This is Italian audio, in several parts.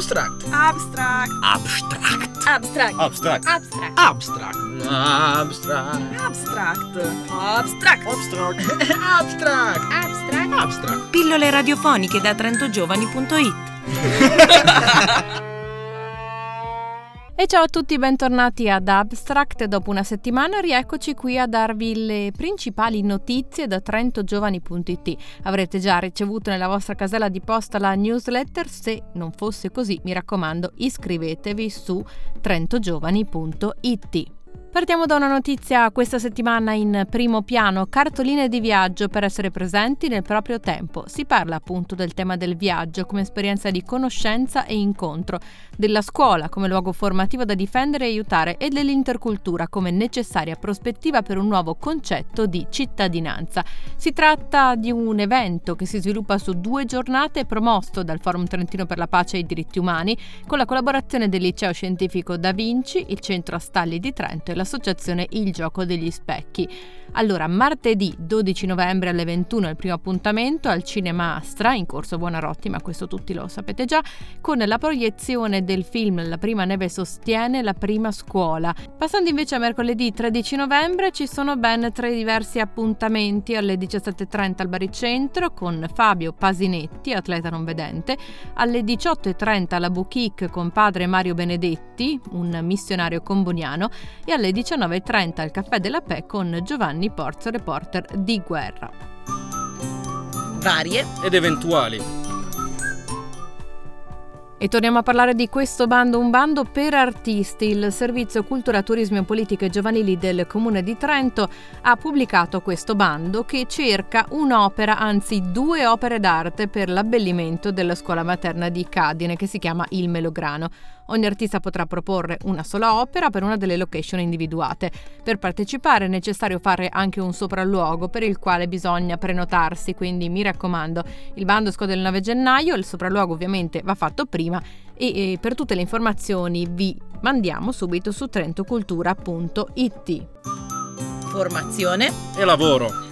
Abstract. Abstract. Abstract. Abstract. Abstract. Abstract. Abstract. Abstract. Abstract. Abstract. Abstract. Abstract. Abstract. Abstract. Pillole radiofoniche da trentogiovani.it E ciao a tutti, bentornati ad Abstract. Dopo una settimana rieccoci qui a darvi le principali notizie da trentogiovani.it. Avrete già ricevuto nella vostra casella di posta la newsletter, se non fosse così mi raccomando iscrivetevi su trentogiovani.it. Partiamo da una notizia questa settimana in primo piano, cartoline di viaggio per essere presenti nel proprio tempo. Si parla appunto del tema del viaggio come esperienza di conoscenza e incontro, della scuola come luogo formativo da difendere e aiutare e dell'intercultura come necessaria prospettiva per un nuovo concetto di cittadinanza. Si tratta di un evento che si sviluppa su due giornate promosso dal Forum Trentino per la Pace e i Diritti Umani con la collaborazione del Liceo Scientifico Da Vinci, il Centro Astalli di Trento e l'associazione Il Gioco degli Specchi. Allora, martedì 12 novembre alle 21 è il primo appuntamento al Cinema Astra, in corso Buonarotti, ma questo tutti lo sapete già, con la proiezione del film La prima neve sostiene la prima scuola. Passando invece a mercoledì 13 novembre ci sono ben tre diversi appuntamenti alle 17.30 al Baricentro con Fabio Pasinetti, atleta non vedente, alle 18.30 alla Boutique con padre Mario Benedetti, un missionario comboniano, e alle 19.30 al Caffè della Pè con Giovanni Porzo, reporter di guerra. Varie ed eventuali. E torniamo a parlare di questo bando, un bando per artisti. Il Servizio Cultura, Turismo e Politiche Giovanili del Comune di Trento ha pubblicato questo bando che cerca un'opera, anzi due opere d'arte per l'abbellimento della scuola materna di Cadine che si chiama Il Melograno. Ogni artista potrà proporre una sola opera per una delle location individuate. Per partecipare è necessario fare anche un sopralluogo per il quale bisogna prenotarsi, quindi mi raccomando, il bando scode il 9 gennaio, il sopralluogo ovviamente va fatto prima e, e per tutte le informazioni vi mandiamo subito su trentocultura.it. Formazione e lavoro.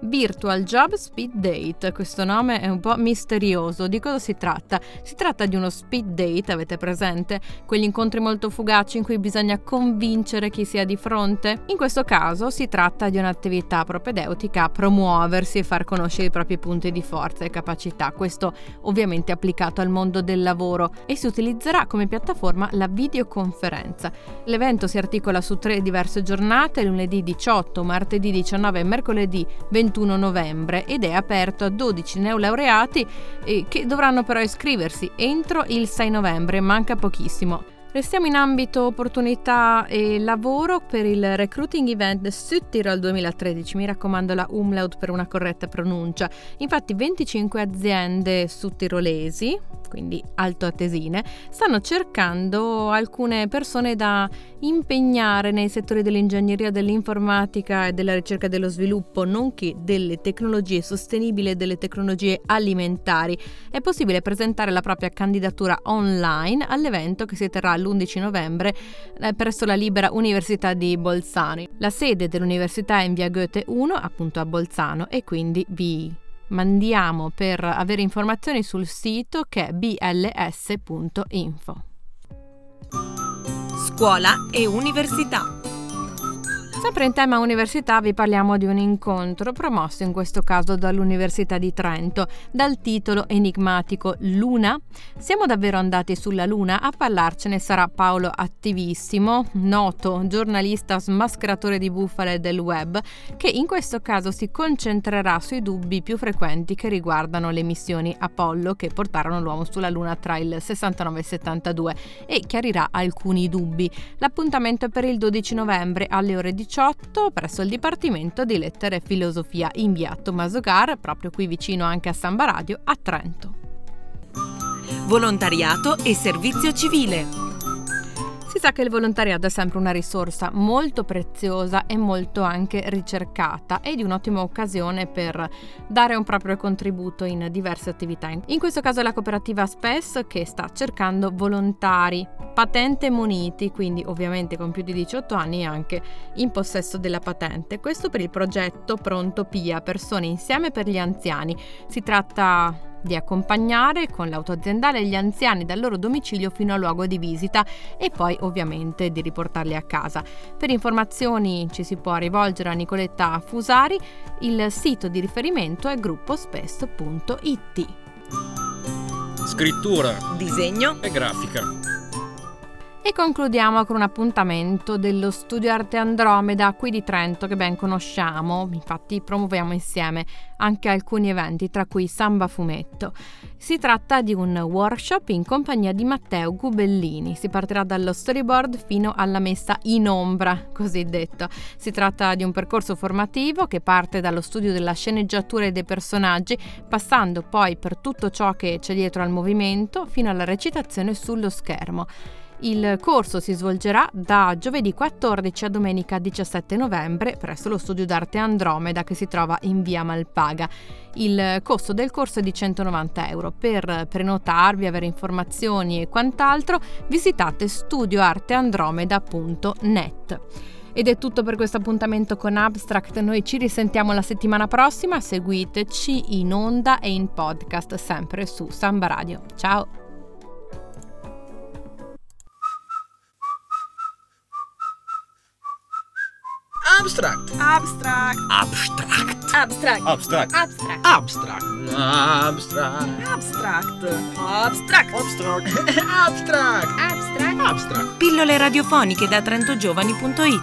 Virtual Job Speed Date, questo nome è un po' misterioso. Di cosa si tratta? Si tratta di uno speed date, avete presente? Quegli incontri molto fugaci in cui bisogna convincere chi si ha di fronte? In questo caso si tratta di un'attività propedeutica a promuoversi e far conoscere i propri punti di forza e capacità. Questo ovviamente applicato al mondo del lavoro e si utilizzerà come piattaforma la videoconferenza. L'evento si articola su tre diverse giornate, lunedì 18, martedì 19 e mercoledì 20 21 novembre ed è aperto a 12 neolaureati eh, che dovranno però iscriversi entro il 6 novembre, manca pochissimo. Restiamo in ambito opportunità e lavoro per il recruiting event Südtirol 2013, mi raccomando la umlaut per una corretta pronuncia. Infatti 25 aziende sudtirolesi, quindi altoatesine, stanno cercando alcune persone da impegnare nei settori dell'ingegneria, dell'informatica e della ricerca e dello sviluppo, nonché delle tecnologie sostenibili e delle tecnologie alimentari. È possibile presentare la propria candidatura online all'evento che si terrà l'11 novembre eh, presso la Libera Università di Bolzano. La sede dell'università è in via Goethe 1, appunto a Bolzano, e quindi vi mandiamo per avere informazioni sul sito che è bls.info. Scuola e università. Sempre in tema università vi parliamo di un incontro promosso in questo caso dall'Università di Trento dal titolo enigmatico Luna. Siamo davvero andati sulla Luna? A parlarcene sarà Paolo Attivissimo, noto giornalista smascheratore di bufale del web, che in questo caso si concentrerà sui dubbi più frequenti che riguardano le missioni Apollo che portarono l'uomo sulla Luna tra il 69 e il 72 e chiarirà alcuni dubbi. L'appuntamento è per il 12 novembre alle ore 18 2018 presso il Dipartimento di Lettere e Filosofia in via Tommaso Gar, proprio qui vicino anche a Samba Radio, a Trento. Volontariato e servizio civile. Si sa che il volontariato è sempre una risorsa molto preziosa e molto anche ricercata e di un'ottima occasione per dare un proprio contributo in diverse attività. In questo caso è la cooperativa SPES che sta cercando volontari patente muniti, quindi ovviamente con più di 18 anni e anche in possesso della patente. Questo per il progetto Pronto PIA, persone insieme per gli anziani. Si tratta di accompagnare con l'auto aziendale gli anziani dal loro domicilio fino al luogo di visita e poi ovviamente di riportarli a casa. Per informazioni ci si può rivolgere a Nicoletta Fusari, il sito di riferimento è gruppospes.it. Scrittura Disegno. e grafica. E concludiamo con un appuntamento dello Studio Arte Andromeda qui di Trento che ben conosciamo, infatti promuoviamo insieme anche alcuni eventi tra cui Samba Fumetto. Si tratta di un workshop in compagnia di Matteo Gubellini, si partirà dallo storyboard fino alla messa in ombra, così detto. Si tratta di un percorso formativo che parte dallo studio della sceneggiatura e dei personaggi, passando poi per tutto ciò che c'è dietro al movimento fino alla recitazione sullo schermo. Il corso si svolgerà da giovedì 14 a domenica 17 novembre presso lo studio d'arte Andromeda che si trova in via Malpaga. Il costo del corso è di 190 euro. Per prenotarvi, avere informazioni e quant'altro, visitate studioarteandromeda.net. Ed è tutto per questo appuntamento con Abstract. Noi ci risentiamo la settimana prossima. Seguiteci in onda e in podcast sempre su Samba Radio. Ciao! Abstract. Abstract. Abstract. Abstract. Abstract. Abstract. Abstract. Abstract. Abstract. Abstract. Abstract. Abstract. Abstract. Abstract. Pillole radiofoniche da trentogiovani.it